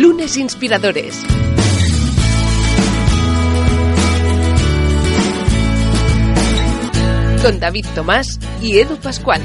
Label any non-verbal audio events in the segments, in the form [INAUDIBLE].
Lunes Inspiradores. Con David Tomás y Edu Pascual.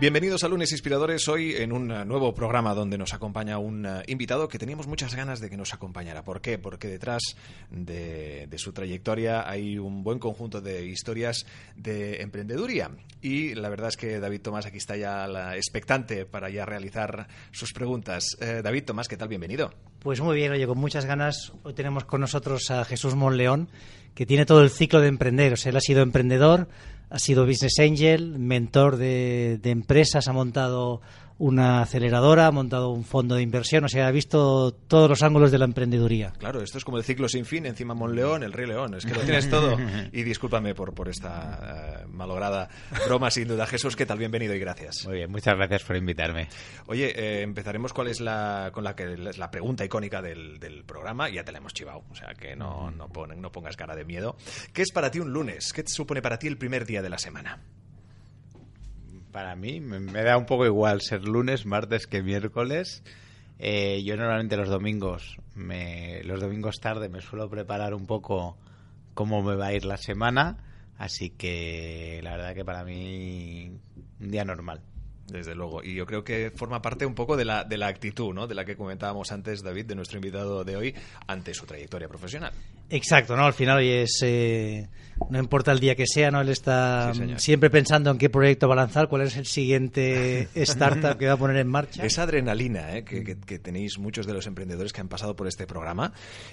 Bienvenidos a Lunes Inspiradores, hoy en un nuevo programa donde nos acompaña un uh, invitado que teníamos muchas ganas de que nos acompañara. ¿Por qué? Porque detrás de, de, su trayectoria hay un buen conjunto de historias de emprendeduría. Y la verdad es que David Tomás aquí está ya la expectante para ya realizar sus preguntas. Eh, David Tomás, ¿qué tal? Bienvenido. Pues muy bien, oye, con muchas ganas. Hoy tenemos con nosotros a Jesús Monleón, que tiene todo el ciclo de emprender. O sea, él ha sido emprendedor, ha sido business angel, mentor de, de empresas, ha montado una aceleradora, ha montado un fondo de inversión, o sea, ha visto todos los ángulos de la emprendeduría. Claro, esto es como el ciclo sin fin, encima Monleón, el Rey León, es que lo tienes todo. [LAUGHS] Y discúlpame por, por esta uh, malograda broma, sin duda. Jesús, ¿qué tal? Bienvenido y gracias. Muy bien, muchas gracias por invitarme. Oye, eh, empezaremos cuál es la, con la, que, la pregunta icónica del, del, programa, ya te la hemos chivado, o sea, que no, no, pon, no pongas cara de miedo. ¿Qué es para ti un lunes? ¿Qué te supone para ti el primer día de la semana? Para mí me, da un poco igual ser lunes, martes que miércoles. Eh, yo normalmente los domingos, me, los domingos tarde me suelo preparar un poco cómo me va a ir la semana, así que la verdad que para mí un día normal. Desde luego. Y yo creo que forma parte un poco de la, de la actitud, ¿no? De la que comentábamos antes, David, de nuestro invitado de hoy, ante su trayectoria profesional. Exacto, ¿no? Al final hoy es... Eh, no importa el día que sea, ¿no? Él está sí, siempre pensando en qué proyecto va a lanzar, cuál es el siguiente [LAUGHS] startup que va a poner en marcha. Esa adrenalina ¿eh? que, que, que, tenéis muchos de los emprendedores que han pasado por este programa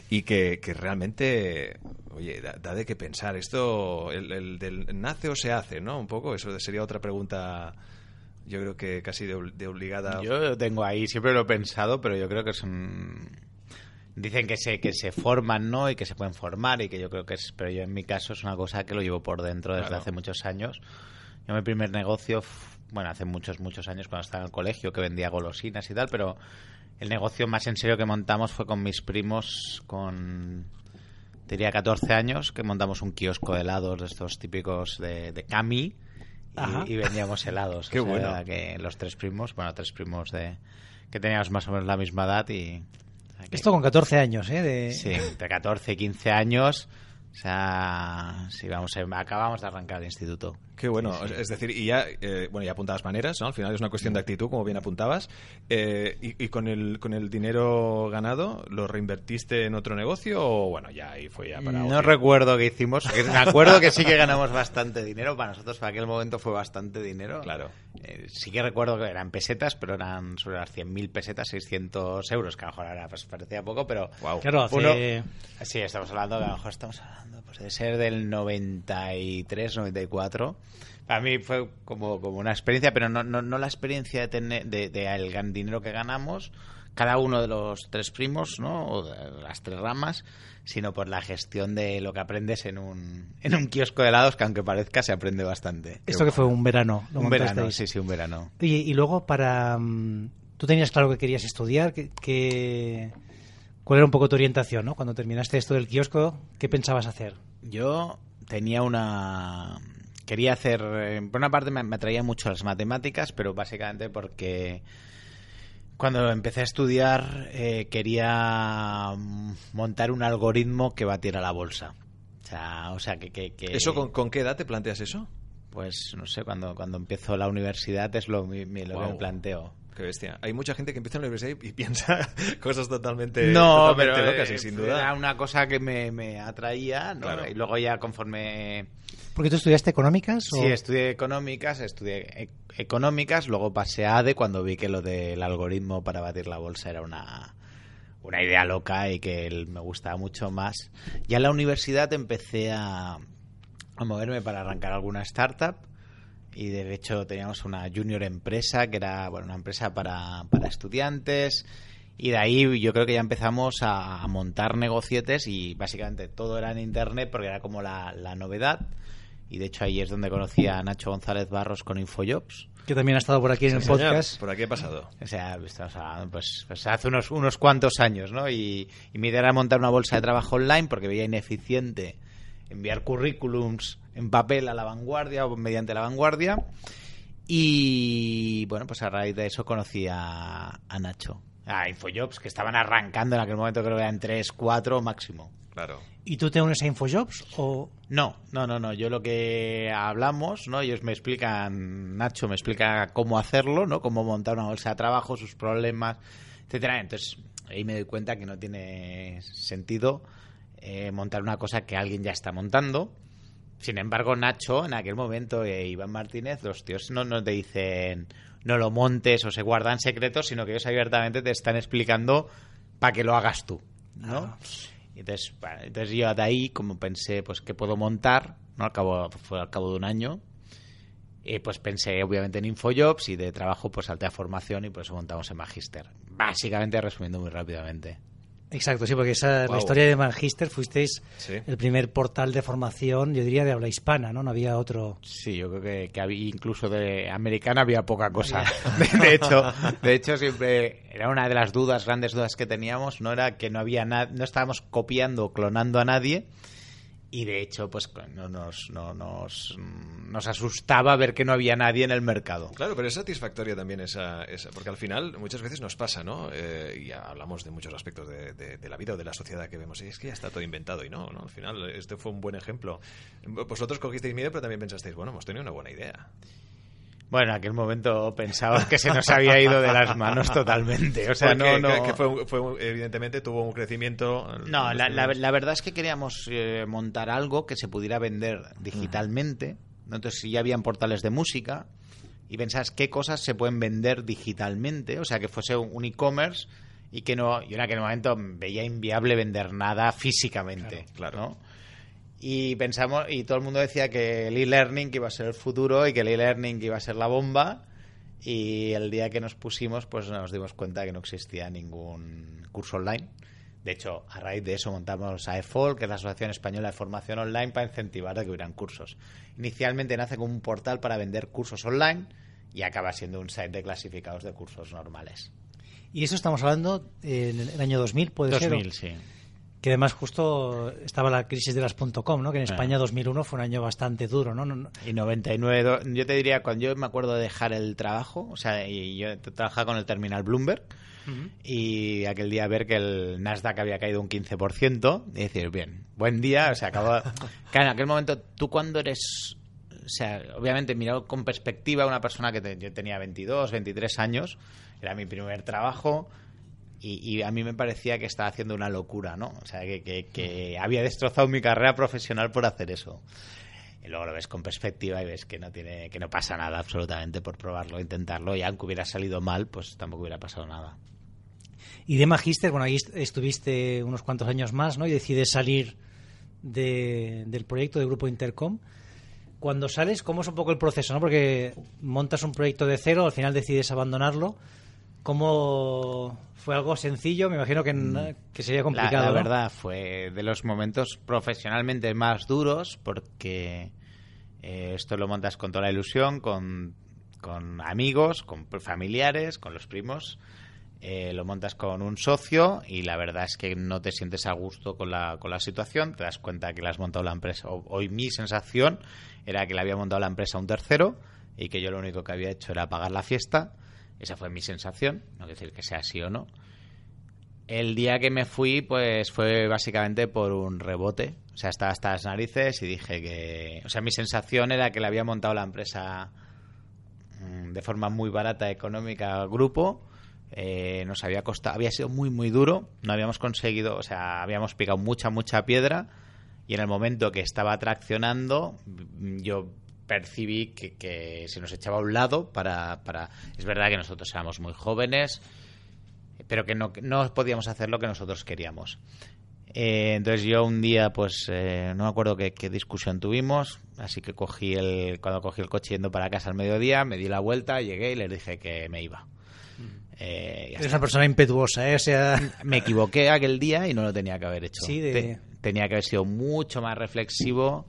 y que, que realmente, oye, da, da, de qué pensar. Esto, el, el del nace o se hace, ¿no? Un poco, eso sería otra pregunta yo creo que casi de, de, obligada. Yo tengo ahí, siempre lo he pensado, pero yo creo que son. Dicen que se, que se forman, ¿no? Y que se pueden formar, y que yo creo que es. Pero yo en mi caso es una cosa que lo llevo por dentro desde claro. hace muchos años. Yo mi primer negocio, bueno, hace muchos, muchos años cuando estaba en el colegio, que vendía golosinas y tal, pero el negocio más en serio que montamos fue con mis primos, con. Tenía 14 años, que montamos un kiosco de helados de estos típicos de, de Cami y, y, vendíamos helados. [LAUGHS] Qué o sea, bueno. Que los tres primos, bueno, tres primos de que teníamos más o menos la misma edad y... Esto con 14 años, ¿eh? De... Sí, de 14 y 15 años. O sea, sí, vamos, acabamos de arrancar el instituto. Qué bueno, sí, sí. es decir, y ya, eh, bueno, ya apuntabas maneras, ¿no? Al final es una cuestión de actitud, como bien apuntabas. Eh, y, y, con el con el dinero ganado, ¿lo reinvertiste en otro negocio o, bueno, ya ahí fue ya para... No otro? recuerdo qué hicimos, me acuerdo que sí que ganamos bastante dinero, para nosotros para aquel momento fue bastante dinero. Claro. Eh, sí que recuerdo que eran pesetas, pero eran sobre las 100.000 pesetas, 600 euros, que a lo mejor ahora pues, parecía poco, pero... Wow. Claro, hace... uno, sí, estamos hablando, a lo mejor estamos hablando pues, de ser del 93, 94 para mí fue como, como una experiencia, pero no, no, no la experiencia de tener de, de, el gran dinero que ganamos, cada uno de los tres primos, ¿no? O de las tres ramas, sino por la gestión de lo que aprendes en un, en un kiosco de helados, que aunque parezca se aprende bastante. Esto que fue un verano. un verano, sí, sí, un verano. Y, y luego para... Um, Tú tenías claro que querías estudiar, que, que... ¿Cuál era un poco tu orientación, no? Cuando terminaste esto del kiosco, ¿qué pensabas hacer? Yo tenía una quería hacer, por una parte me, me atraía mucho las matemáticas, pero básicamente porque cuando empecé a estudiar eh, quería montar un algoritmo que batiera la bolsa. O sea, o sea que, que, que... ¿Eso con, con, qué edad te planteas eso? Pues no sé, cuando, cuando empezó la universidad es lo, mi, lo wow. que me planteo. Qué bestia. Hay mucha gente que empieza en la universidad y [LAUGHS] piensa cosas totalmente, no, totalmente pero, locas y sin duda. Era una cosa que me, me atraía, ¿no? Claro. Y luego ya conforme ¿Porque tú estudiaste económicas? Sí, estudié económicas, estudié e económicas, luego pasé a ADE cuando vi que lo del algoritmo para batir la bolsa era una, una idea loca y que me gustaba mucho más. Ya en la universidad empecé a, a moverme para arrancar alguna startup y de hecho teníamos una junior empresa que era bueno, una empresa para, para estudiantes y de ahí yo creo que ya empezamos a, montar negocietes y básicamente todo era en internet porque era como la, la novedad y de hecho ahí es donde conocí a Nacho González Barros con Infojobs que también ha estado por aquí en el podcast. Por aquí ha pasado. O sea, pues, pues, hace unos, unos cuantos años, ¿no? Y, y mi idea era montar una bolsa de trabajo online porque veía ineficiente enviar currículums en papel a la vanguardia o mediante la vanguardia. Y bueno, pues a raíz de eso conocí a, Nacho. A Infojobs, que estaban arrancando en aquel momento, creo que eran 3, 4 máximo. Claro. ¿Y tú te unes a Infojobs o...? No, no, no, no. Yo lo que hablamos, ¿no? Ellos me explican, Nacho me explica cómo hacerlo, ¿no? Cómo montar una bolsa de trabajo, sus problemas, etcétera. Entonces, ahí me doy cuenta que no tiene sentido eh, montar una cosa que alguien ya está montando. Sin embargo, Nacho, en aquel momento, e Iván Martínez, los tíos no, no te dicen no lo montes o se guardan secretos, sino que ellos abiertamente te están explicando para que lo hagas tú, ¿no? Ah. Entonces, entonces yo de ahí, como pensé, pues, ¿qué puedo montar? ¿no? Al cabo, fue al cabo de un año. Eh, pues pensé obviamente en Infojobs y de trabajo pues salté a formación y por eso montamos en Magister. Básicamente resumiendo muy rápidamente. Exacto, sí, porque esa, la historia de Magister fuisteis el primer portal de formación, yo diría, de habla hispana, ¿no? No había otro. Sí, yo creo que, que había, incluso de americana había poca cosa. [LAUGHS] De, hecho, de hecho, siempre era una de las dudas, grandes dudas que teníamos, no era que no había no estábamos copiando o clonando a nadie, y de hecho pues no nos, no, nos, nos asustaba ver que no había nadie en el mercado. Claro, pero es satisfactoria también esa, esa porque al final muchas veces nos pasa, ¿no? Eh, y hablamos de muchos aspectos de, de, la vida o de la sociedad que vemos y es que ya está todo inventado y no, ¿no? Al final este fue un buen ejemplo. Vosotros cogisteis miedo pero también pensasteis, bueno, hemos tenido una buena idea. Bueno, en aquel momento pensaba que se nos había ido de las manos totalmente. O sea, no, no... Que fue, evidentemente tuvo un crecimiento. No, la, la, verdad es que queríamos eh, montar algo que se pudiera vender digitalmente. Entonces, si ya habían portales de música y pensás qué cosas se pueden vender digitalmente, o sea, que fuese un e-commerce y que no. Yo en aquel momento veía inviable vender nada físicamente. Claro. ¿no? Y pensamos y todo el mundo decía que el e-learning iba a ser el futuro y que el e-learning iba a ser la bomba. Y el día que nos pusimos pues nos dimos cuenta que no existía ningún curso online. De hecho a raíz de eso montamos AEFOL que es la Asociación Española de Formación Online para incentivar a que hubieran cursos. Inicialmente nace como un portal para vender cursos online y acaba siendo un site de clasificados de cursos normales. Y eso estamos hablando en el año 2000 puede 2000, ser sí que además justo estaba la crisis de las .com, ¿no? Que en España 2001 fue un año bastante duro, ¿no? Y 99, yo te diría, cuando yo me acuerdo de dejar el trabajo, o sea, y yo trabajaba con el terminal Bloomberg, y aquel día ver que el Nasdaq había caído un 15%, y decir, bien, buen día, o sea, acabó... [LAUGHS] claro, en aquel momento, tú cuando eres... O sea, obviamente mirado con perspectiva una persona que yo tenía 22, 23 años, era mi primer trabajo, y, a mí me parecía que estaba haciendo una locura, ¿no? O sea, que, había destrozado mi carrera profesional por hacer eso. Y luego lo ves con perspectiva y ves que no tiene que no pasa nada absolutamente por probarlo, intentarlo, y aunque hubiera salido mal, pues tampoco hubiera pasado nada. Y de Magister, bueno, ahí estuviste unos cuantos años más, ¿no? Y decides salir del proyecto del Grupo Intercom. Cuando sales, ¿cómo es un poco el proceso, no? Porque montas un proyecto de cero, al final decides abandonarlo. ¿Cómo fue algo sencillo? Me imagino que, mm. sería complicado. La, verdad, fue de los momentos profesionalmente más duros porque eh, esto lo montas con toda la ilusión, con, con amigos, con familiares, con los primos. Eh, lo montas con un socio y la verdad es que no te sientes a gusto con la, con la situación, te das cuenta que le has montado la empresa. Hoy mi sensación era que le había montado la empresa a un tercero y que yo lo único que había hecho era pagar la fiesta esa fue mi sensación, no quiero decir que sea así o no. El día que me fui, pues fue básicamente por un rebote. O sea, estaba hasta las narices y dije que. O sea, mi sensación era que le había montado la empresa mm, de forma muy barata, económica, al grupo. Eh, nos había costado, había sido muy, muy duro. No habíamos conseguido, o sea, habíamos picado mucha, mucha piedra. Y en el momento que estaba traccionando, yo percibí que, se nos echaba a un lado para, para... Es verdad que nosotros éramos muy jóvenes, pero que no, no podíamos hacer lo que nosotros queríamos. Eh, entonces yo un día, pues eh, no me acuerdo qué, qué, discusión tuvimos, así que cogí el, cuando cogí el coche yendo para casa al mediodía, me di la vuelta, llegué y les dije que me iba. Eh, Eres una persona impetuosa, ¿eh? O sea... Me equivoqué aquel día y no lo tenía que haber hecho. Sí, tenía que haber sido mucho más reflexivo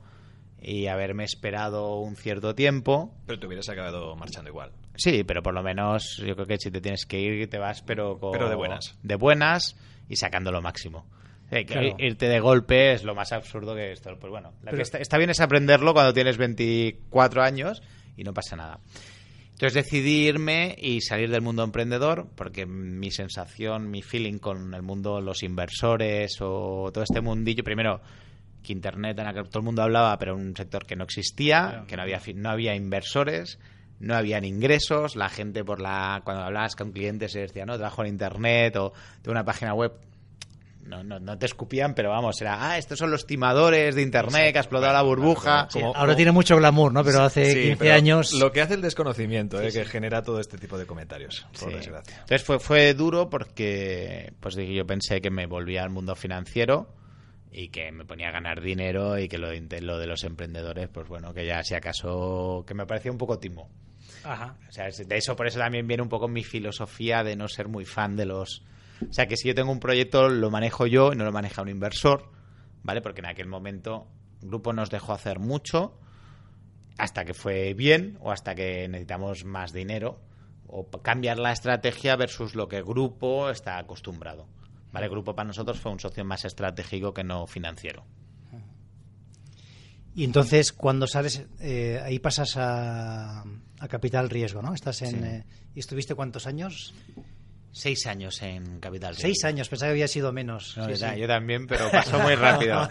y haberme esperado un cierto tiempo. Pero te hubieras acabado marchando igual. Sí, pero por lo menos yo creo que si te tienes que ir, te vas, pero, pero de buenas. De buenas y sacando lo máximo. que Irte de golpe es lo más absurdo que esto. Pues bueno, lo que está, está, bien es aprenderlo cuando tienes 24 años y no pasa nada. Entonces decidí irme y salir del mundo emprendedor porque mi sensación, mi feeling con el mundo, los inversores o todo este mundillo, primero que Internet en el que todo el mundo hablaba, pero un sector que no existía, que no había, no había inversores, no habían ingresos, la gente por la cuando hablabas con clientes se decía, no, trabajo en Internet o de una página web, no, no, no, te escupían, pero vamos, era, ah, estos son los timadores de Internet que ha explotado la burbuja. ahora tiene mucho glamour, ¿no? Pero hace 15 años... Lo que hace el desconocimiento, eh, que genera todo este tipo de comentarios, por desgracia. Entonces fue, fue duro porque pues yo pensé que me volvía al mundo financiero y que me ponía a ganar dinero y que lo de, lo de los emprendedores, pues bueno, que ya si acaso, que me parecía un poco timo. Ajá. O sea, de eso, por eso también viene un poco mi filosofía de no ser muy fan de los o sea que si yo tengo un proyecto lo manejo yo y no lo maneja un inversor, ¿vale? Porque en aquel momento el grupo nos dejó hacer mucho hasta que fue bien o hasta que necesitamos más dinero o cambiar la estrategia versus lo que el grupo está acostumbrado. ¿Vale? El grupo para nosotros fue un socio más estratégico que no financiero. Y entonces, cuando sales, eh, ahí pasas a, a, capital riesgo, ¿no? Estás en. Eh, ¿Y estuviste cuántos años? Seis años en Capital. Seis años, pensaba que había sido menos. Yo también, pero pasó muy rápido.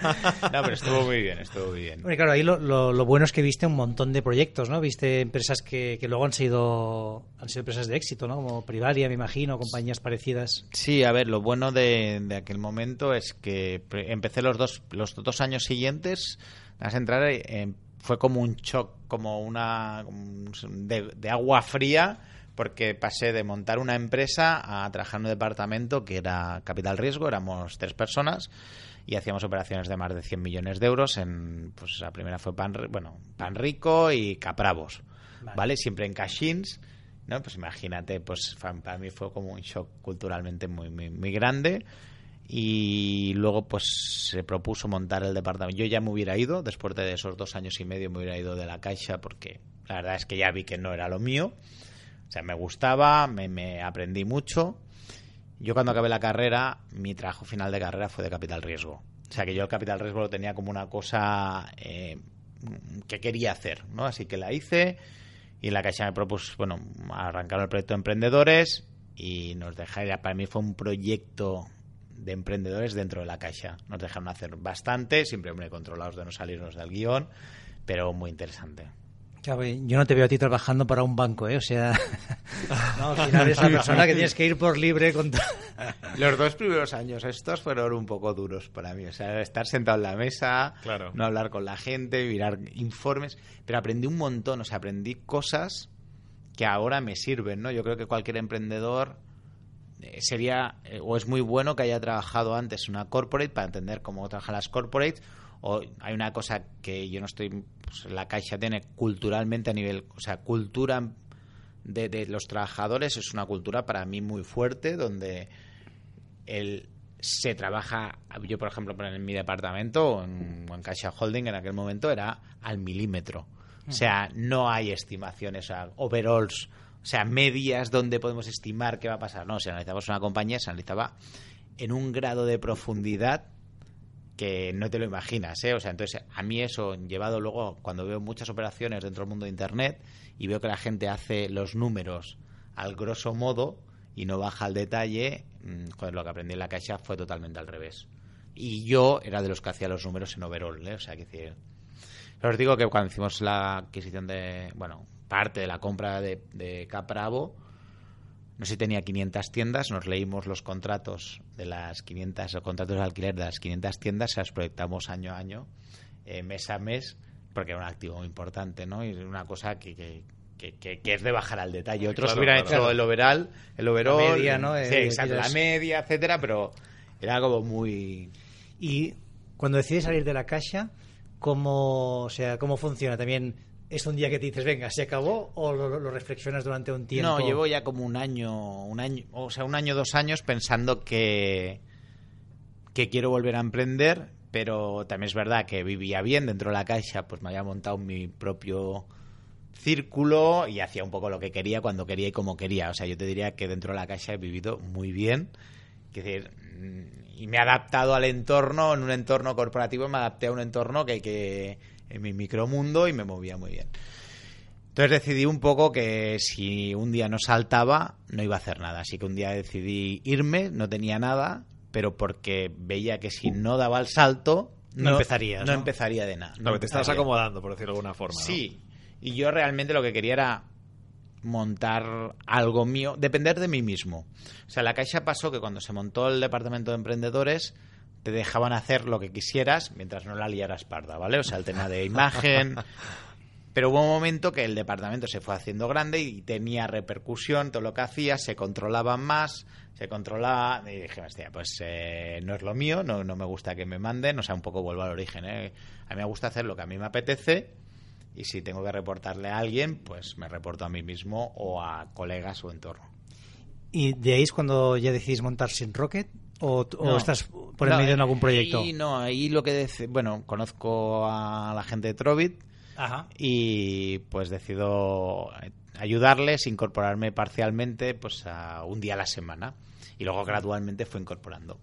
No, pero estuvo muy bien, estuvo muy bien. Bueno, claro, ahí lo, lo, bueno es que viste un montón de proyectos, ¿no? Viste empresas que, que, luego han sido, han sido empresas de éxito, ¿no? Como Privalia, me imagino, compañías parecidas. Sí, a ver, lo bueno de, de aquel momento es que empecé los dos, los dos años siguientes, a entrar, eh, fue como un shock, como una. de, de agua fría porque pasé de montar una empresa a trabajar en un departamento que era capital riesgo, éramos tres personas y hacíamos operaciones de más de 100 millones de euros en pues la primera fue pan bueno pan rico y capravos vale, siempre en cashins no pues imagínate pues para mí fue como un shock culturalmente muy muy, muy grande y luego pues se propuso montar el departamento. Yo ya me hubiera ido después de esos dos años y medio me hubiera ido de la caixa porque la verdad es que ya vi que no era lo mío o sea, me gustaba, me, aprendí mucho. Yo cuando acabé la carrera, mi trabajo final de carrera fue de capital riesgo. O sea, que yo el capital riesgo lo tenía como una cosa eh, que quería hacer, ¿no? Así que la hice y en la Caixa me propuso, bueno, arrancar el proyecto de emprendedores y nos dejaron, para mí fue un proyecto de emprendedores dentro de la Caixa. Nos dejaron hacer bastante, siempre muy controlados de no salirnos del guion, pero muy interesante yo no te veo a ti trabajando para un banco, ¿eh? O sea, [LAUGHS] [LAUGHS] no, al final es la persona que tienes que ir por libre con... [LAUGHS] Los dos primeros años estos fueron un poco duros para mí. O sea, estar sentado en la mesa, no hablar con la gente, mirar informes. Pero aprendí un montón, o sea, aprendí cosas que ahora me sirven, ¿no? Yo creo que cualquier emprendedor eh, sería eh, o es muy bueno que haya trabajado antes en una corporate para entender cómo trabajan las corporates o hay una cosa que yo no estoy pues, la Caixa tiene culturalmente a nivel o sea cultura de, los trabajadores es una cultura para mí muy fuerte donde el se trabaja yo por ejemplo en mi departamento o en, Caixa Holding en aquel momento era al milímetro. O sea no hay estimaciones o overalls o sea medias donde podemos estimar qué va a pasar. No si analizamos una compañía se analizaba en un grado de profundidad que no te lo imaginas, ¿eh? O sea, entonces a mí eso, llevado luego, cuando veo muchas operaciones dentro del mundo de Internet y veo que la gente hace los números al grosso modo y no baja al detalle, mm, lo que aprendí en la caixa fue totalmente al revés. Y yo era de los que hacía los números en overall, ¿eh? O sea, que decir... Os digo que cuando hicimos la adquisición de, bueno, parte de la compra de, de Capravo, no sé si tenía 500 tiendas, nos leímos los contratos de las 500, los contratos de alquiler de las 500 tiendas, se las proyectamos año a año, eh, mes a mes, porque era un activo muy importante, ¿no? Y una cosa que, que, que, es de bajar al detalle. Otros hubieran hecho el overall, el overall, la media, ¿no? Sí, exacto, la media, etcétera, pero era como muy... Y cuando decides salir de la caja, ¿cómo, o sea, ¿cómo funciona? También es un día que te dices, venga, se acabó, o lo, lo, reflexionas durante un tiempo. No, llevo ya como un año, un año, o sea, un año, dos años pensando que que quiero volver a emprender, pero también es verdad que vivía bien dentro de la caixa, pues me había montado mi propio círculo y hacía un poco lo que quería cuando quería y como quería. O sea, yo te diría que dentro de la caixa he vivido muy bien. decir, mm, y me he adaptado al entorno, en un entorno corporativo me adapté a un entorno que, que en mi micromundo y me movía muy bien. Entonces decidí un poco que si un día no saltaba, no iba a hacer nada. Así que un día decidí irme, no tenía nada, pero porque veía que si no daba el salto, no, empezaría. ¿no? empezaría de nada. No, te estabas acomodando, por decirlo de alguna forma. Sí, y yo realmente lo que quería era montar algo mío, depender de mí mismo. O sea, la Caixa pasó que cuando se montó el departamento de emprendedores te dejaban hacer lo que quisieras mientras no la liaras parda, ¿vale? O sea, el tema de imagen. [LAUGHS] Pero hubo un momento que el departamento se fue haciendo grande y tenía repercusión, todo lo que hacía, se controlaba más, se controla y dije, hostia, pues eh, no es lo mío, no, no me gusta que me manden, o sea, un poco vuelvo al origen. ¿eh? A mí me gusta hacer lo que a mí me apetece y si tengo que reportarle a alguien, pues me reporto a mí mismo o a colegas o entorno. ¿Y de ahí es cuando ya decidís montar Sin Rocket? ¿O, estás por el medio en algún proyecto? Ahí, no, ahí lo que... bueno, conozco a la gente de Trovit y pues decido ayudarles, incorporarme parcialmente pues a un día a la semana y luego gradualmente fue incorporando.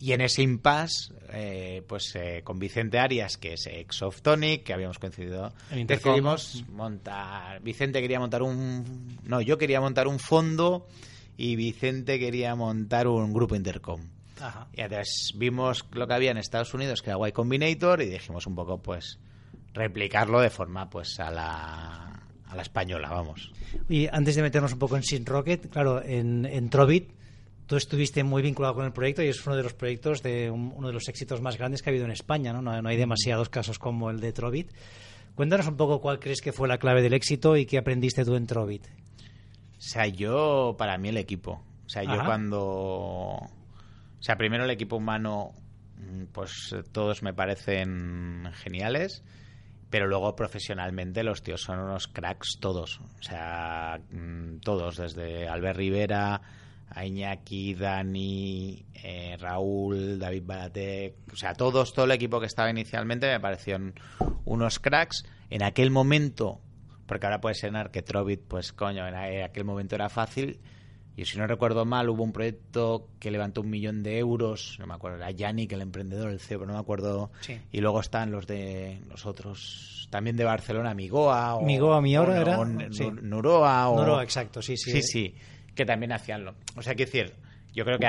Y en ese impasse, eh, pues eh, con Vicente Arias, que es ex Softonic, que habíamos coincidido, decidimos montar. Vicente quería montar un. No, yo quería montar un fondo y Vicente quería montar un grupo Intercom. Y entonces vimos lo que había en Estados Unidos, que era Y Combinator, y dijimos un poco, pues, replicarlo de forma, pues, a la, a la española, vamos. Y antes de meternos un poco en Sin Rocket, claro, en, en Trovit tú estuviste muy vinculado con el proyecto y es uno de los proyectos de uno de los éxitos más grandes que ha habido en España, ¿no? ¿no? hay demasiados casos como el de Trovit. Cuéntanos un poco cuál crees que fue la clave del éxito y qué aprendiste tú en Trovit. O sea, yo, para mí el equipo. O sea, yo cuando... O sea, primero el equipo humano, mm, pues todos me parecen geniales pero luego profesionalmente los tíos son unos cracks todos. O sea, mm, todos, desde Albert Rivera, a Iñaki, Dani, eh, Raúl, David Baratec, o sea, todos, todo el equipo que estaba inicialmente me parecieron unos cracks. En aquel momento, porque ahora puede ser que Trovit, pues coño, en aquel momento era fácil. Y si no recuerdo mal, hubo un proyecto que levantó un millón de euros, no me acuerdo, era Yannick, el emprendedor, el CEO, pero no me acuerdo. Y luego están los de los otros, también de Barcelona, Migoa. O, Migoa, mi hora era. Nuroa. O, Nuroa, exacto, sí, sí. Sí, sí que también hacían lo. O sea, que decir, yo creo que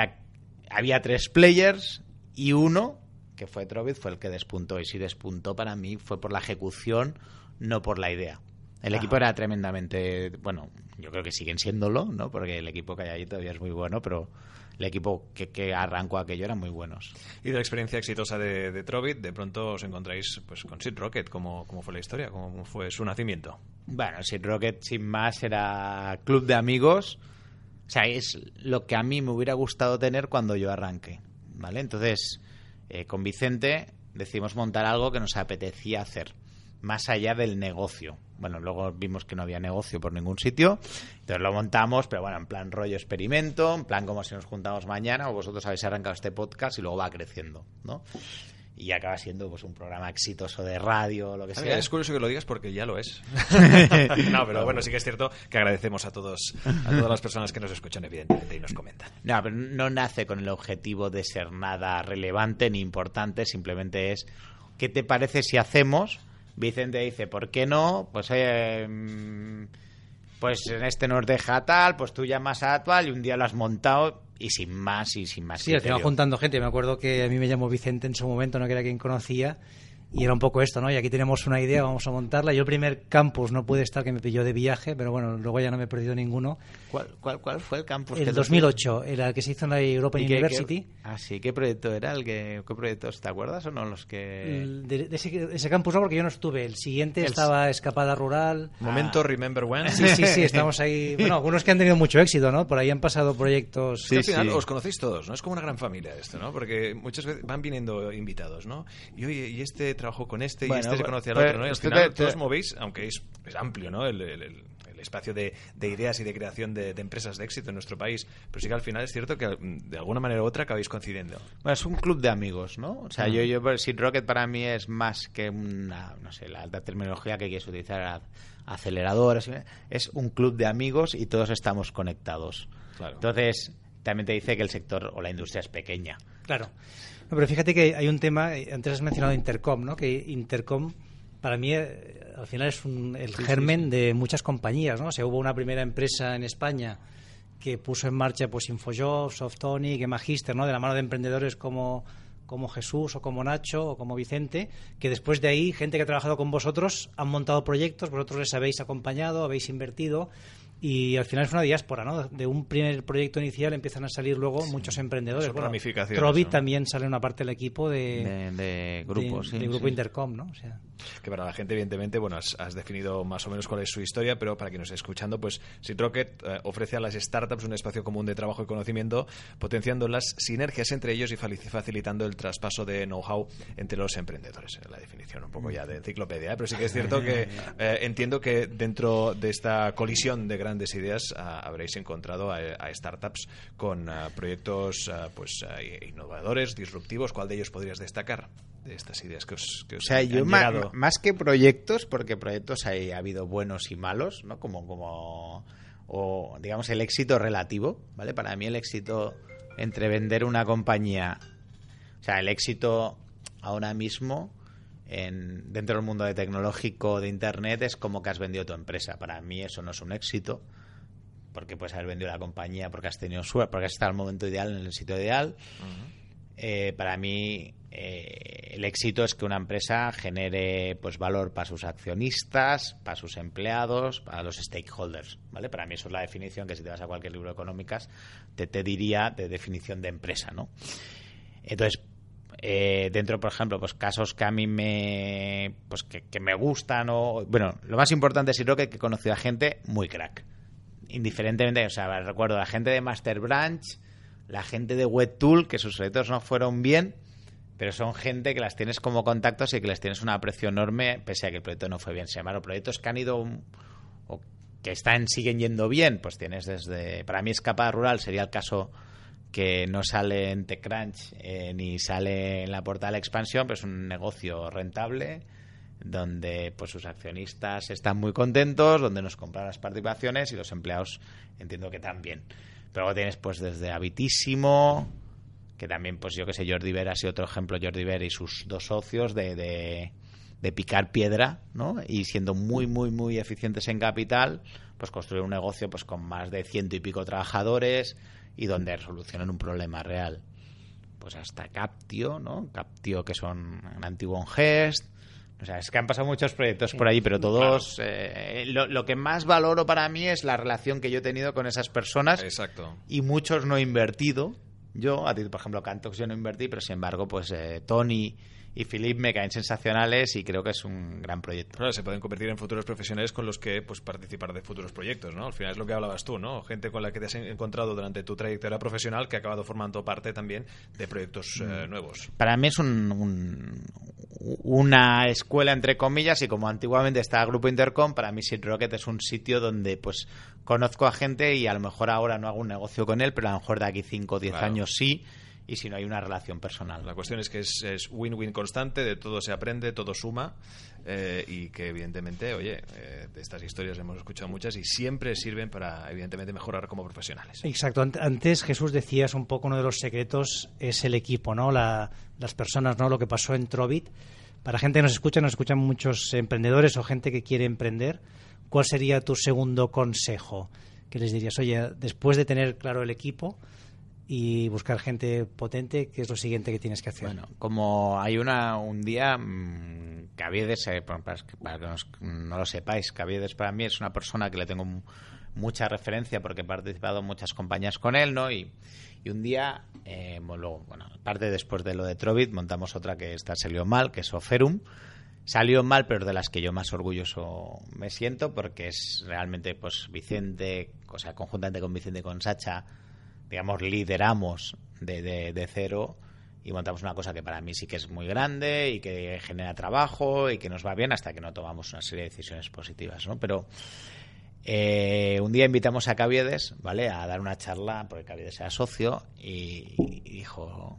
había tres players y uno, que fue Trovit, fue el que despuntó. Y si despuntó para mí fue por la ejecución, no por la idea. El equipo era tremendamente, bueno, yo creo que siguen siéndolo, ¿no? Porque el equipo que hay ahí todavía es muy bueno, pero el equipo que, que arrancó aquello eran muy buenos. Y de la experiencia exitosa de, de Trovit, de pronto os encontráis pues con Sid Rocket. ¿Cómo, ¿Cómo fue la historia? ¿Cómo fue su nacimiento? Bueno, Sid Rocket, sin más, era club de amigos o sea, es lo que a mí me hubiera gustado tener cuando yo arranqué, ¿vale? Entonces, eh, con Vicente decidimos montar algo que nos apetecía hacer, más allá del negocio. Bueno, luego vimos que no había negocio por ningún sitio, entonces lo montamos, pero bueno, en plan rollo experimento, en plan como si nos juntamos mañana o vosotros habéis arrancado este podcast y luego va creciendo, ¿no? y acaba siendo pues un programa exitoso de radio lo que sea. Es curioso que lo digas porque ya lo es. [LAUGHS] no, pero bueno, sí que es cierto que agradecemos a todos a todas las personas que nos escuchan evidentemente y nos comentan. No, pero no nace con el objetivo de ser nada relevante ni importante, simplemente es ¿qué te parece si hacemos? Vicente dice, ¿por qué no? Pues eh, pues en este nos deja tal, pues tú llamas a tal y un día lo has montado y sin más y sin más. Sí, final juntando gente. Me acuerdo que a mí me llamó Vicente en su momento, no que era quien conocía, Y era un poco esto, ¿no? Y aquí tenemos una idea, vamos a montarla. Yo el primer campus no puede estar que me pilló de viaje, pero bueno, luego ya no me he perdido ninguno. ¿Cuál, cuál, cuál fue el campus? El 2008, era el que se hizo en la European University. ah, sí, ¿qué proyecto era? el que, ¿Qué proyectos te acuerdas o no? los que De, ese, campus no, porque yo no estuve. El siguiente estaba Escapada Rural. Momento, Remember When. Sí, sí, sí, estamos ahí. [LAUGHS] Bueno, algunos que han tenido mucho éxito, ¿no? Por ahí han pasado proyectos. Sí, al final os conocéis todos, ¿no? Es como una gran familia esto, ¿no? Porque muchas veces van viniendo invitados, ¿no? Y oye, y este trabajó con este, y este se conocía al otro, ¿no? Y al final todos movéis, aunque es, amplio, ¿no? el, espacio de, ideas y de creación de, empresas de éxito en nuestro país. Pero sí que al final es cierto que mm, de alguna manera u otra acabáis coincidiendo. Bueno, es un club de amigos, ¿no? O sea, yo, yo, Seed Rocket para mí es más que una, no sé, la alta terminología que quieres utilizar, aceleradores. Es un club de amigos y todos estamos conectados. Entonces, también te dice que el sector o la industria es pequeña. Claro. pero fíjate que hay un tema, eh, antes has mencionado Intercom, ¿no? Que Intercom para mí eh, al final es el germen de muchas compañías, ¿no? O sea, hubo una primera empresa en España que puso en marcha pues Infojob, Softonic, Magister, ¿no? De la mano de emprendedores como como Jesús o como Nacho o como Vicente, que después de ahí, gente que ha trabajado con vosotros, han montado proyectos, vosotros les habéis acompañado, habéis invertido y al final es una diáspora, ¿no? De un primer proyecto inicial empiezan a salir luego muchos emprendedores. Bueno, Trovit también sale una parte del equipo de, de, grupo, de, grupo Intercom, ¿no? O sea. Que para la gente, evidentemente, bueno, has, definido más o menos cuál es su historia, pero para quien nos esté escuchando, pues Seed Rocket eh, ofrece a las startups un espacio común de trabajo y conocimiento, potenciando las sinergias entre ellos y facilitando el traspaso de know-how entre los emprendedores. La definición un poco ya de enciclopedia, ¿eh? pero sí que es cierto que [LAUGHS] eh, entiendo que dentro de esta colisión de grandes ideas ah, habréis encontrado a, startups con ah, proyectos ah, pues innovadores, disruptivos. ¿Cuál de ellos podrías destacar de estas ideas que os, que os o sea, yo Más, que proyectos, porque proyectos hay, ha habido buenos y malos, ¿no? Como, como o digamos el éxito relativo, ¿vale? Para mí el éxito entre vender una compañía, o sea, el éxito ahora mismo en, dentro del mundo de tecnológico de Internet es como que has vendido tu empresa. Para mí eso no es un éxito, porque puedes haber vendido la compañía porque has tenido suerte, porque has estado al momento ideal, en el sitio ideal. Eh, para mí eh, el éxito es que una empresa genere pues valor para sus accionistas, para sus empleados, para los stakeholders, ¿vale? Para mí eso es la definición que si te vas a cualquier libro de económicas te, te diría de definición de empresa, ¿no? Entonces, eh, dentro, por ejemplo, pues casos que a mí me, pues que, me gustan o, bueno, lo más importante es creo que he conocido a gente muy crack, indiferentemente, o sea, recuerdo la gente de Master Branch, la gente de WebTool, que sus proyectos no fueron bien, pero son gente que las tienes como contactos y que les tienes un aprecio enorme, pese a que el proyecto no fue bien. Se llamaron proyectos que han ido o que están siguen yendo bien, pues tienes desde, para mí Escapada Rural sería el caso que no sale en TechCrunch eh, ni sale en la portal Expansión, pero es un negocio rentable donde pues sus accionistas están muy contentos, donde nos compran las participaciones y los empleados entiendo que también. Pero luego tienes pues desde Habitísimo, que también pues yo que sé, Jordi Ver ha sido otro ejemplo, Jordi Ver y sus dos socios de, de, de picar piedra, ¿no? Y siendo muy, muy, muy eficientes en capital, pues construir un negocio pues con más de ciento y pico trabajadores, y donde resolucionan un problema real. Pues hasta Captio, ¿no? Captio, que son un antiguo Gest. O sea, es que han pasado muchos proyectos por allí, pero todos. Eh, lo, que más valoro para mí es la relación que yo he tenido con esas personas. Exacto. Y muchos no he invertido. Yo, a ti, por ejemplo, Cantox yo no invertí, pero sin embargo, pues eh, Tony y Philip me caen sensacionales y creo que es un gran proyecto. se pueden convertir en futuros profesionales con los que pues participar de futuros proyectos, ¿no? Al final es lo que hablabas tú, ¿no? Gente con la que te has encontrado durante tu trayectoria profesional que ha acabado formando parte también de proyectos eh, mm. nuevos. Para mí es un, una escuela entre comillas y como antiguamente estaba el Grupo Intercom, para mí Seed Rocket es un sitio donde pues conozco a gente y a lo mejor ahora no hago un negocio con él, pero a lo mejor de aquí 5 o 10 años sí y si no hay una relación personal. La cuestión es que es win-win constante, de todo se aprende, todo suma eh, y que evidentemente, oye, eh, de estas historias hemos escuchado muchas y siempre sirven para evidentemente mejorar como profesionales. Exacto. Antes Jesús decías un poco uno de los secretos es el equipo, ¿no? La, las personas, ¿no? Lo que pasó en Trovit. Para gente que nos escucha, nos escuchan muchos emprendedores o gente que quiere emprender. ¿Cuál sería tu segundo consejo? que les dirías, oye, después de tener claro el equipo, y buscar gente potente, ¿qué es lo siguiente que tienes que hacer? Bueno, como hay una un día, Caviedes, eh, para, que no lo sepáis, Caviedes para mí es una persona que le tengo mucha referencia porque he participado en muchas compañías con él, ¿no? Y, y un día, eh, luego, bueno, aparte después de lo de Trovit, montamos otra que esta salió mal, que es Oferum. Salió mal, pero de las que yo más orgulloso me siento, porque es realmente, pues, Vicente, o sea, conjuntamente con Vicente y con Sacha, digamos, lideramos de, de, cero y montamos una cosa que para mí sí que es muy grande y que genera trabajo y que nos va bien hasta que no tomamos una serie de decisiones positivas, ¿no? Pero eh, un día invitamos a Caviedes, ¿vale? A dar una charla, porque Caviedes era socio y, dijo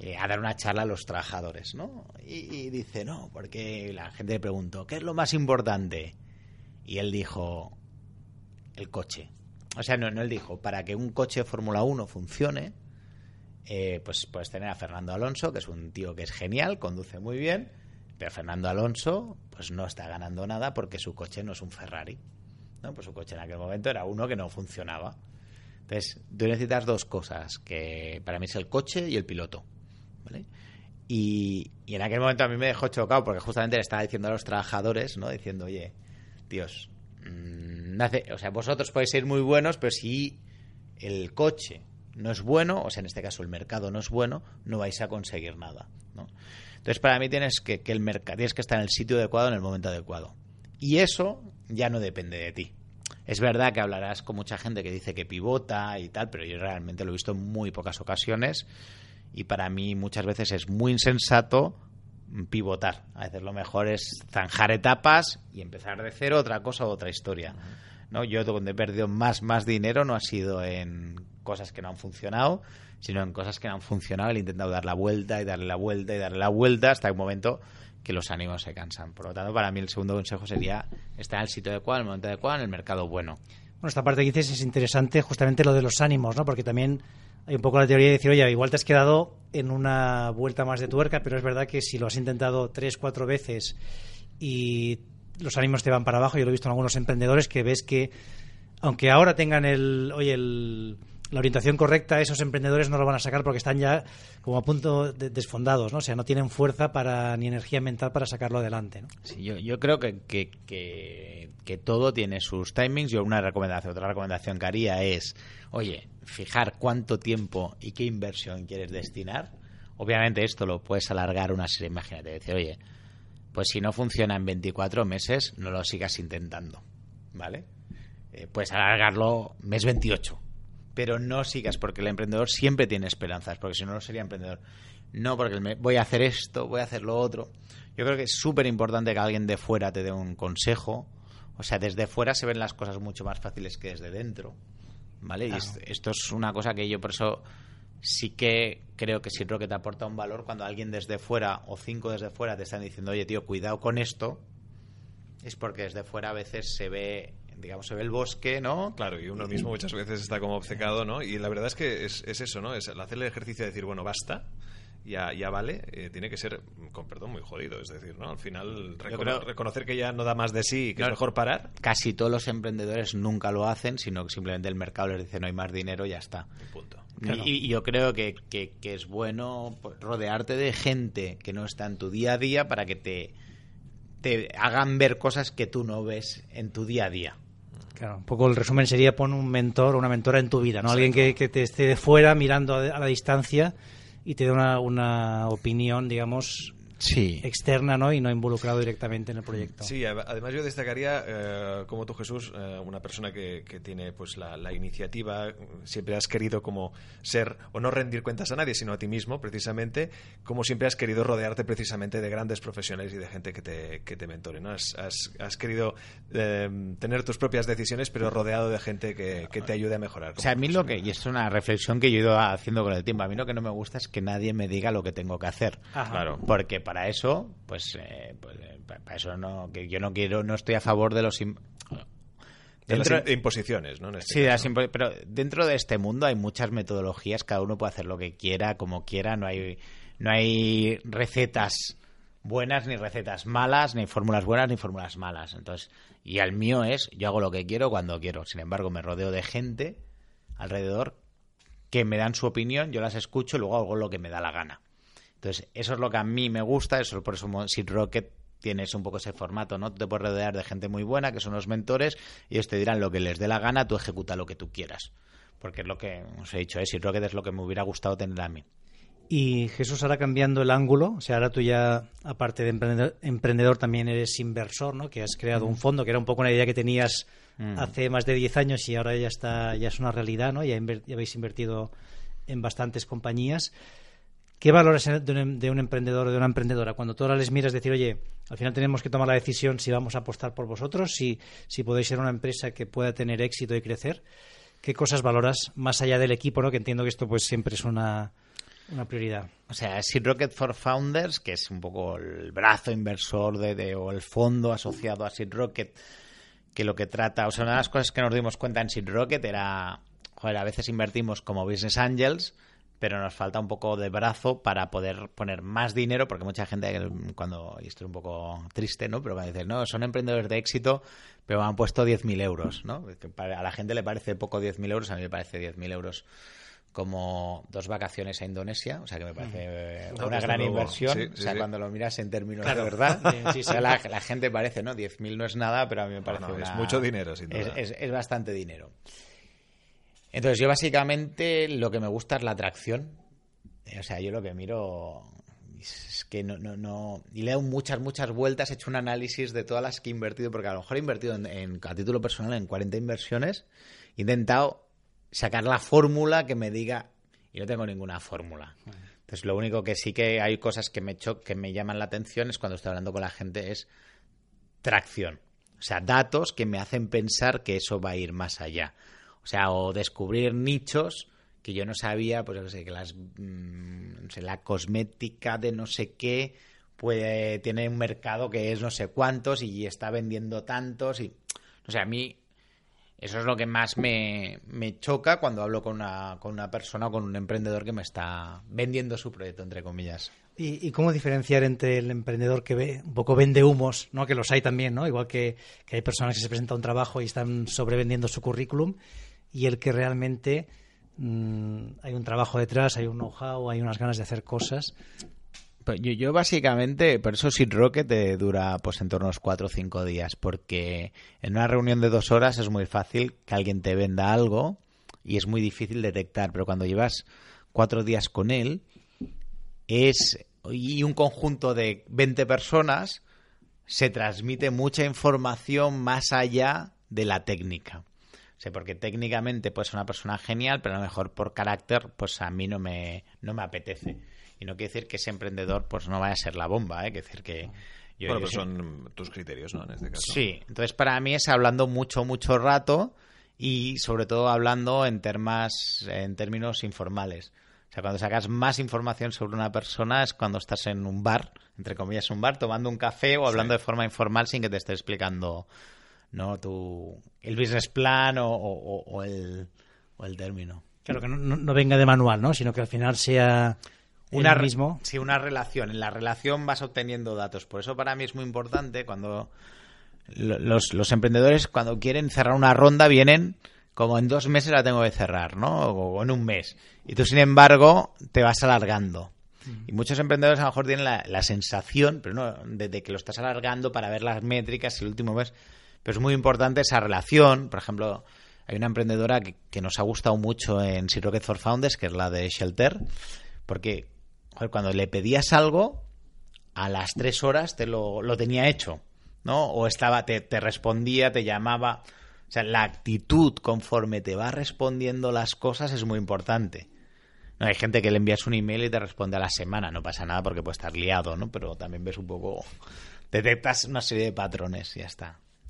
eh, a dar una charla a los trabajadores, ¿no? Y, y, dice, no, porque la gente le preguntó, ¿qué es lo más importante? Y él dijo, el coche o sea, no, no él dijo, para que un coche de Fórmula 1 funcione, eh, pues puedes tener a Fernando Alonso, que es un tío que es genial, conduce muy bien, pero Fernando Alonso pues no está ganando nada porque su coche no es un Ferrari. ¿no? Pues su coche en aquel momento era uno que no funcionaba. Entonces, tú necesitas dos cosas, que para mí es el coche y el piloto. ¿vale? Y, en aquel momento a mí me dejó chocado porque justamente le estaba diciendo a los trabajadores, ¿no? Diciendo, oye, Mmm, o sea, vosotros podéis ser muy buenos, pero si el coche no es bueno, o sea, en este caso el mercado no es bueno, no vais a conseguir nada. ¿no? Entonces, para mí tienes que, que el mercado, tienes que estar en el sitio adecuado en el momento adecuado. Y eso ya no depende de ti. Es verdad que hablarás con mucha gente que dice que pivota y tal, pero yo realmente lo he visto en muy pocas ocasiones y para mí muchas veces es muy insensato pivotar. A veces lo mejor es zanjar etapas y empezar de cero otra cosa u otra historia. ¿no? Yo donde he perdido más, más dinero no ha sido en cosas que no han funcionado, sino en cosas que no han funcionado. He intentado dar la vuelta y darle la vuelta y darle la vuelta hasta el momento que los ánimos se cansan. Por lo tanto, para mí el segundo consejo sería estar en el sitio adecuado, en el momento adecuado, en el mercado bueno. Bueno, esta parte que dices es interesante, justamente lo de los ánimos, ¿no? Porque también hay un poco la teoría de decir, oye, igual te has quedado en una vuelta más de tuerca, pero es verdad que si lo has intentado tres, cuatro veces y los ánimos te van para abajo, yo lo he visto en algunos emprendedores que ves que, aunque ahora tengan el, oye, el, la orientación correcta, esos emprendedores no lo van a sacar porque están ya como a punto de desfondados, ¿no? O sea, no tienen fuerza para ni energía mental para sacarlo adelante, ¿no? Sí, yo, yo creo que, que, que, todo tiene sus timings. Yo una recomendación, otra recomendación que haría es, oye, fijar cuánto tiempo y qué inversión quieres destinar. Obviamente esto lo puedes alargar una serie, imagínate, decir, oye, pues si no funciona en 24 meses, no lo sigas intentando, ¿vale? Eh, puedes alargarlo mes 28 pero no sigas, porque el emprendedor siempre tiene esperanzas, porque si no, no sería emprendedor. No, porque me, voy a hacer esto, voy a hacer lo otro. Yo creo que es súper importante que alguien de fuera te dé un consejo. O sea, desde fuera se ven las cosas mucho más fáciles que desde dentro. ¿Vale? Y esto es una cosa que yo por eso sí que creo que siempre que te aporta un valor cuando alguien desde fuera o cinco desde fuera te están diciendo, oye, tío, cuidado con esto. Es porque desde fuera a veces se ve digamos, se ve el bosque, ¿no? Claro, y uno mismo muchas veces está como obcecado, ¿no? Y la verdad es que es, es eso, ¿no? Es hacer el ejercicio de decir, bueno, basta, ya, ya vale, eh, tiene que ser, con perdón, muy jodido. Es decir, ¿no? Al final, reconocer que ya no da más de sí y que es mejor parar. Casi todos los emprendedores nunca lo hacen, sino que simplemente el mercado les dice no hay más dinero, ya está. punto. Y, yo creo que, que, que, es bueno rodearte de gente que no está en tu día a día para que te, te hagan ver cosas que tú no ves en tu día a día. Claro, un poco el resumen sería pon un mentor o una mentora en tu vida, ¿no? Alguien que, que, te esté de fuera mirando a, la distancia y te dé una, una opinión, digamos, sí. externa ¿no? y no involucrado directamente en el proyecto. Sí, además yo destacaría, eh, como tú Jesús, eh, una persona que, tiene pues la, iniciativa, siempre has querido como ser, o no rendir cuentas a nadie, sino a ti mismo, precisamente, como siempre has querido rodearte precisamente de grandes profesionales y de gente que te, que te mentore. ¿no? Has, has, querido eh, tener tus propias decisiones, pero rodeado de gente que, te ayude a mejorar. O sea, a mí lo que, y es una reflexión que yo he ido haciendo con el tiempo, a mí lo que no me gusta es que nadie me diga lo que tengo que hacer. Claro. Porque para para eso, pues, eh, pues eh, para eso no, que yo no quiero, no estoy a favor de los de imposiciones, ¿no? Este sí, pero dentro de este mundo hay muchas metodologías, cada uno puede hacer lo que quiera, como quiera, no hay, no hay recetas buenas ni recetas malas, ni fórmulas buenas ni fórmulas malas. Entonces, y al mío es, yo hago lo que quiero cuando quiero. Sin embargo, me rodeo de gente alrededor que me dan su opinión, yo las escucho y luego hago lo que me da la gana. Entonces, eso es lo que a mí me gusta, eso por eso Seed Rocket tienes un poco ese formato, ¿no? Te puedes rodear de gente muy buena, que son los mentores, y ellos te dirán lo que les dé la gana, tú ejecuta lo que tú quieras. Porque es lo que os he dicho, ¿eh? Seed Rocket es lo que me hubiera gustado tener a mí. Y Jesús, ahora cambiando el ángulo, o sea, ahora tú ya, aparte de emprendedor, también eres inversor, ¿no? Que has creado un fondo, que era un poco una idea que tenías mm. hace más de 10 años y ahora ya está, ya es una realidad, ¿no? Ya, habéis invertido en bastantes compañías. ¿Qué valoras de un, de un, emprendedor o de una emprendedora? Cuando tú ahora les miras, decir, oye, al final tenemos que tomar la decisión si vamos a apostar por vosotros, si, si podéis ser una empresa que pueda tener éxito y crecer. ¿Qué cosas valoras más allá del equipo, ¿no? Que entiendo que esto pues siempre es una, una prioridad. O sea, Seed Rocket for Founders, que es un poco el brazo inversor de, o el fondo asociado a Seed Rocket, que lo que trata, o sea, una de las cosas que nos dimos cuenta en Seed Rocket era, joder, a veces invertimos como business angels, pero nos falta un poco de brazo para poder poner más dinero, porque mucha gente, cuando, y estoy un poco triste, ¿no? Pero a decir, no, son emprendedores de éxito, pero me han puesto 10.000 euros, ¿no? A la gente le parece poco 10.000 euros, a mí me parece 10.000 euros como dos vacaciones a Indonesia, o sea que me parece una gran inversión. o sea, cuando lo miras en términos de verdad, [LAUGHS] la, gente parece, ¿no? 10.000 no es nada, pero a mí me parece. es mucho dinero, sin duda. Es, bastante dinero. Entonces, yo básicamente lo que me gusta es la atracción. Eh, o sea, yo lo que miro es que no, no, no. Y leo muchas, muchas vueltas, he hecho un análisis de todas las que he invertido, porque a lo mejor he invertido en, a título personal en 40 inversiones. He intentado sacar la fórmula que me diga. Y no tengo ninguna fórmula. Entonces, lo único que sí que hay cosas que me, que me llaman la atención es cuando estoy hablando con la gente es tracción. O sea, datos que me hacen pensar que eso va a ir más allá. O sea, o descubrir nichos que yo no sabía, pues yo sé, que las, mm, la cosmética de no sé qué puede, tiene un mercado que es no sé cuántos y está vendiendo tantos y, o sea, a mí eso es lo que más me, choca cuando hablo con una, con una persona o con un emprendedor que me está vendiendo su proyecto, entre comillas. ¿Y, cómo diferenciar entre el emprendedor que ve, un poco vende humos, ¿no? que los hay también, ¿no? igual que, hay personas que se presentan a un trabajo y están sobrevendiendo su currículum, y el que realmente mm, hay un trabajo detrás, hay un know-how, hay unas ganas de hacer cosas pues yo, yo, básicamente, por eso Seed Rocket te dura pues en torno a unos 4 o 5 días, porque en una reunión de dos horas es muy fácil que alguien te venda algo y es muy difícil detectar, pero cuando llevas cuatro días con él es y un conjunto de 20 personas se transmite mucha información más allá de la técnica. Sea, porque técnicamente pues una persona genial, pero a lo mejor por carácter pues a mí no me, no me apetece. Y no quiere decir que ese emprendedor pues no vaya a ser la bomba, ¿eh? Quiere decir que... Yo, bueno, son tus criterios, ¿no? En este caso. Sí, entonces para mí es hablando mucho, mucho rato y sobre todo hablando en, termas, en términos informales. O sea, cuando sacas más información sobre una persona es cuando estás en un bar, entre comillas un bar, tomando un café o hablando de forma informal sin que te esté explicando no tu, el business plan o, o, el, o el término. Claro, que no, no, venga de manual, ¿no? Sino que al final sea una, mismo. Sí, una relación. En la relación vas obteniendo datos. Por eso para mí es muy importante cuando los, los emprendedores cuando quieren cerrar una ronda vienen como en dos meses la tengo que cerrar, ¿no? O en un mes. Y tú, sin embargo, te vas alargando. Y muchos emprendedores a lo mejor tienen la, sensación, pero no, de, que lo estás alargando para ver las métricas y el último mes. Pero es muy importante esa relación. Por ejemplo, hay una emprendedora que, nos ha gustado mucho en Sea Rocket for Founders, que es la de Shelter, porque cuando le pedías algo, a las tres horas te lo, tenía hecho, ¿no? O estaba, te, te respondía, te llamaba. O sea, la actitud conforme te va respondiendo las cosas es muy importante. No, hay gente que le envías un email y te responde a la semana, no pasa nada porque puede estar liado, ¿no? Pero también ves un poco, detectas una serie de patrones y ya está.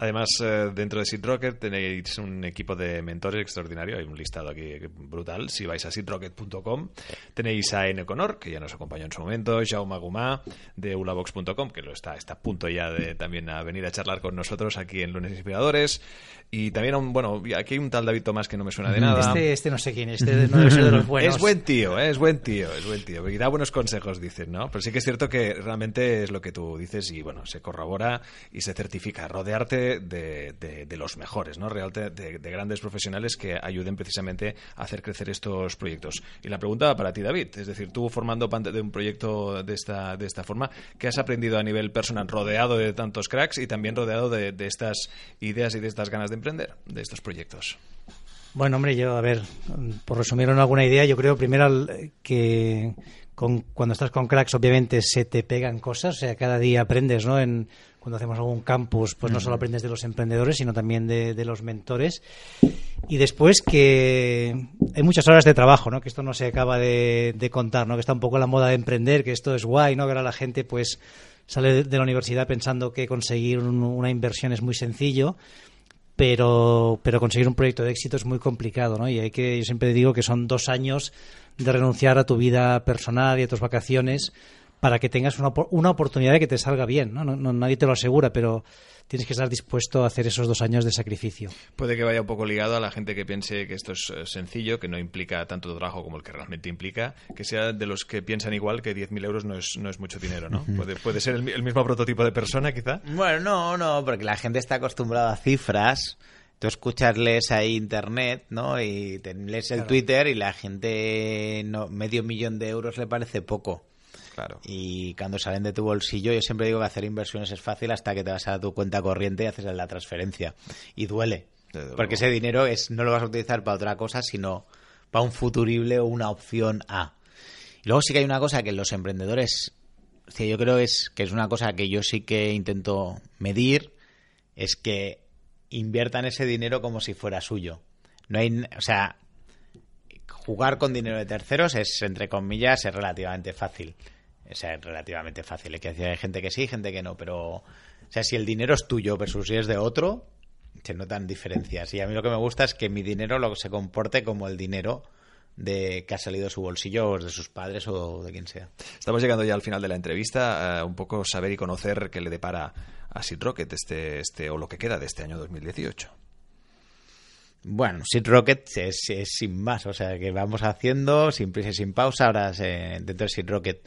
Además, eh, dentro de Seed Rocket tenéis un equipo de mentores extraordinario. Hay un listado aquí brutal. Si vais a seedrocket.com, tenéis a N. Conor, que ya nos acompañó en su momento, Jaume Gumá, de ulabox.com, que lo está, está a punto ya de también a venir a charlar con nosotros aquí en Lunes Inspiradores. Y también, un, bueno, aquí hay un tal David Tomás que no me suena de nada. Este, este no sé quién, este no ser de los buenos. Es buen tío, ¿eh? es buen tío, es buen tío. Y da buenos consejos, dicen, ¿no? Pero sí que es cierto que realmente es lo que tú dices y, bueno, se corrobora y se certifica. Rodea de, los mejores, ¿no? Realmente de, grandes profesionales que ayuden precisamente a hacer crecer estos proyectos. Y la pregunta para ti, David, es decir, tú formando parte de un proyecto de esta, de esta forma, ¿qué has aprendido a nivel personal, rodeado de tantos cracks y también rodeado de, de estas ideas y de estas ganas de emprender, de estos proyectos? Bueno, hombre, yo, a ver, por resumir en alguna idea, yo creo primero que cuando estás con cracks, obviamente se te pegan cosas, o sea, cada día aprendes, ¿no? En, cuando hacemos algún campus, pues no solo aprendes de los emprendedores, sino también de, los mentores. Y después que hay muchas horas de trabajo, ¿no? Que esto no se acaba de, contar, ¿no? Que está un poco la moda de emprender, que esto es guay, ¿no? Que ahora la gente, pues, sale de la universidad pensando que conseguir una inversión es muy sencillo pero, pero conseguir un proyecto de éxito es muy complicado, ¿no? Y hay que, yo siempre digo que son dos años de renunciar a tu vida personal y a tus vacaciones para que tengas una, una oportunidad de que te salga bien, ¿no? No, Nadie te lo asegura, pero tienes que estar dispuesto a hacer esos dos años de sacrificio. Puede que vaya un poco ligado a la gente que piense que esto es eh, sencillo, que no implica tanto trabajo como el que realmente implica, que sea de los que piensan igual que 10.000 euros no es, no es mucho dinero, ¿no? Puede, puede ser el, mismo prototipo de persona, quizá. Bueno, no, no, porque la gente está acostumbrada a cifras. Tú escuchas, lees ahí internet, ¿no? Y lees el Twitter y la gente no, medio millón de euros le parece poco. Y cuando salen de tu bolsillo, yo siempre digo que hacer inversiones es fácil hasta que te vas a tu cuenta corriente y haces la transferencia. Y duele. porque ese dinero es, no lo vas a utilizar para otra cosa, sino para un futurible o una opción A. Y luego sí que hay una cosa que los emprendedores, yo creo es que es una cosa que yo sí que intento medir, es que inviertan ese dinero como si fuera suyo. No hay, o sea, jugar con dinero de terceros es, entre comillas, es relativamente fácil. O sea, es relativamente fácil. Hay que hay gente que sí, gente que no, pero... O sea, si el dinero es tuyo versus si es de otro, se notan diferencias. Y a mí lo que me gusta es que mi dinero lo se comporte como el dinero de que ha salido de su bolsillo o de sus padres o de quien sea. Estamos llegando ya al final de la entrevista, un poco saber y conocer qué le depara a Sid Rocket este, este, o lo que queda de este año 2018. Bueno, Sid Rocket es, sin más, o sea, que vamos haciendo sin prisa y sin pausa. Ahora dentro de Sid Rocket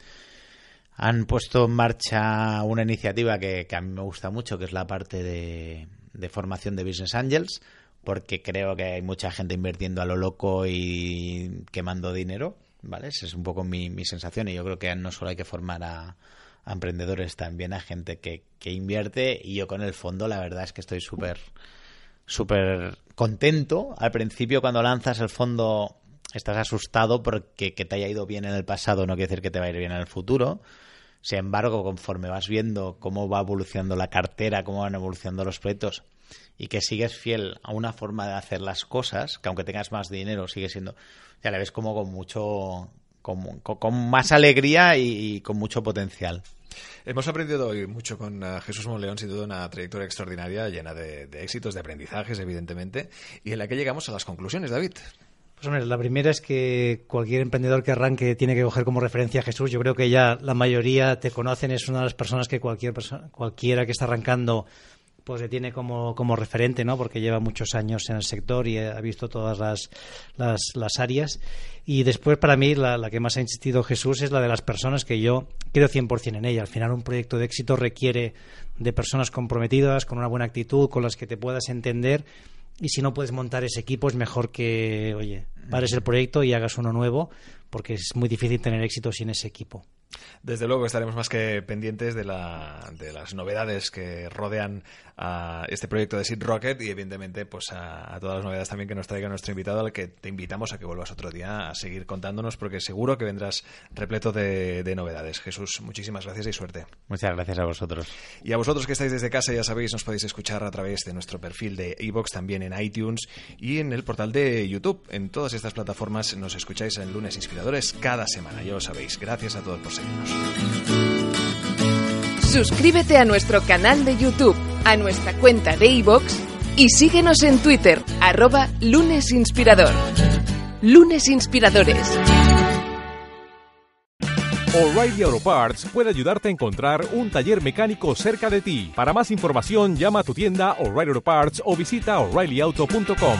han puesto en marcha una iniciativa que, a mí me gusta mucho, que es la parte de, formación de Business Angels, porque creo que hay mucha gente invirtiendo a lo loco y quemando dinero, ¿vale? Esa es un poco mi, sensación y yo creo que no solo hay que formar a, emprendedores, también a gente que, que, invierte y yo con el fondo la verdad es que estoy súper súper contento. Al principio cuando lanzas el fondo estás asustado porque que te haya ido bien en el pasado no quiere decir que te va a ir bien en el futuro. Sin embargo, conforme vas viendo cómo va evolucionando la cartera, cómo van evolucionando los proyectos y que sigues fiel a una forma de hacer las cosas, que aunque tengas más dinero, sigue siendo, ya la ves como con mucho, con, más alegría y, con mucho potencial. Hemos aprendido hoy mucho con eh, Jesús Monleón, sin duda una trayectoria extraordinaria, llena de, éxitos, de aprendizajes, evidentemente, y en la que llegamos a las conclusiones, David. Pues la primera es que cualquier emprendedor que arranque tiene que coger como referencia a Jesús. Yo creo que ya la mayoría te conocen, es una de las personas que cualquier persona, cualquiera que está arrancando pues le tiene como, como referente, ¿no? Porque lleva muchos años en el sector y ha visto todas las, las, áreas. Y después, para mí, la, la, que más ha insistido Jesús es la de las personas que yo creo 100% en ella. Al final, un proyecto de éxito requiere de personas comprometidas, con una buena actitud, con las que te puedas entender y si no puedes montar ese equipo es mejor que, oye, pares el proyecto y hagas uno nuevo porque es muy difícil tener éxito sin ese equipo. Desde luego estaremos más que pendientes de, la, de las novedades que rodean a este proyecto de Seed Rocket y evidentemente pues a, todas las novedades también que nos traiga nuestro invitado al que te invitamos a que vuelvas otro día a seguir contándonos porque seguro que vendrás repleto de, novedades. Jesús, muchísimas gracias y suerte. Muchas gracias a vosotros. Y a vosotros que estáis desde casa ya sabéis nos podéis escuchar a través de nuestro perfil de iVoox también en iTunes y en el portal de YouTube. En todas estas plataformas nos escucháis en lunes inspiradores cada semana, ya lo sabéis. Gracias a todos por seguirnos. Suscríbete a nuestro canal de YouTube, a nuestra cuenta de iVoox y síguenos en Twitter, arroba lunesinspirador. Lunes Inspiradores. O'Reilly Auto Parts puede ayudarte a encontrar un taller mecánico cerca de ti. Para más información, llama a tu tienda O'Reilly Auto Parts o visita oreillyauto.com.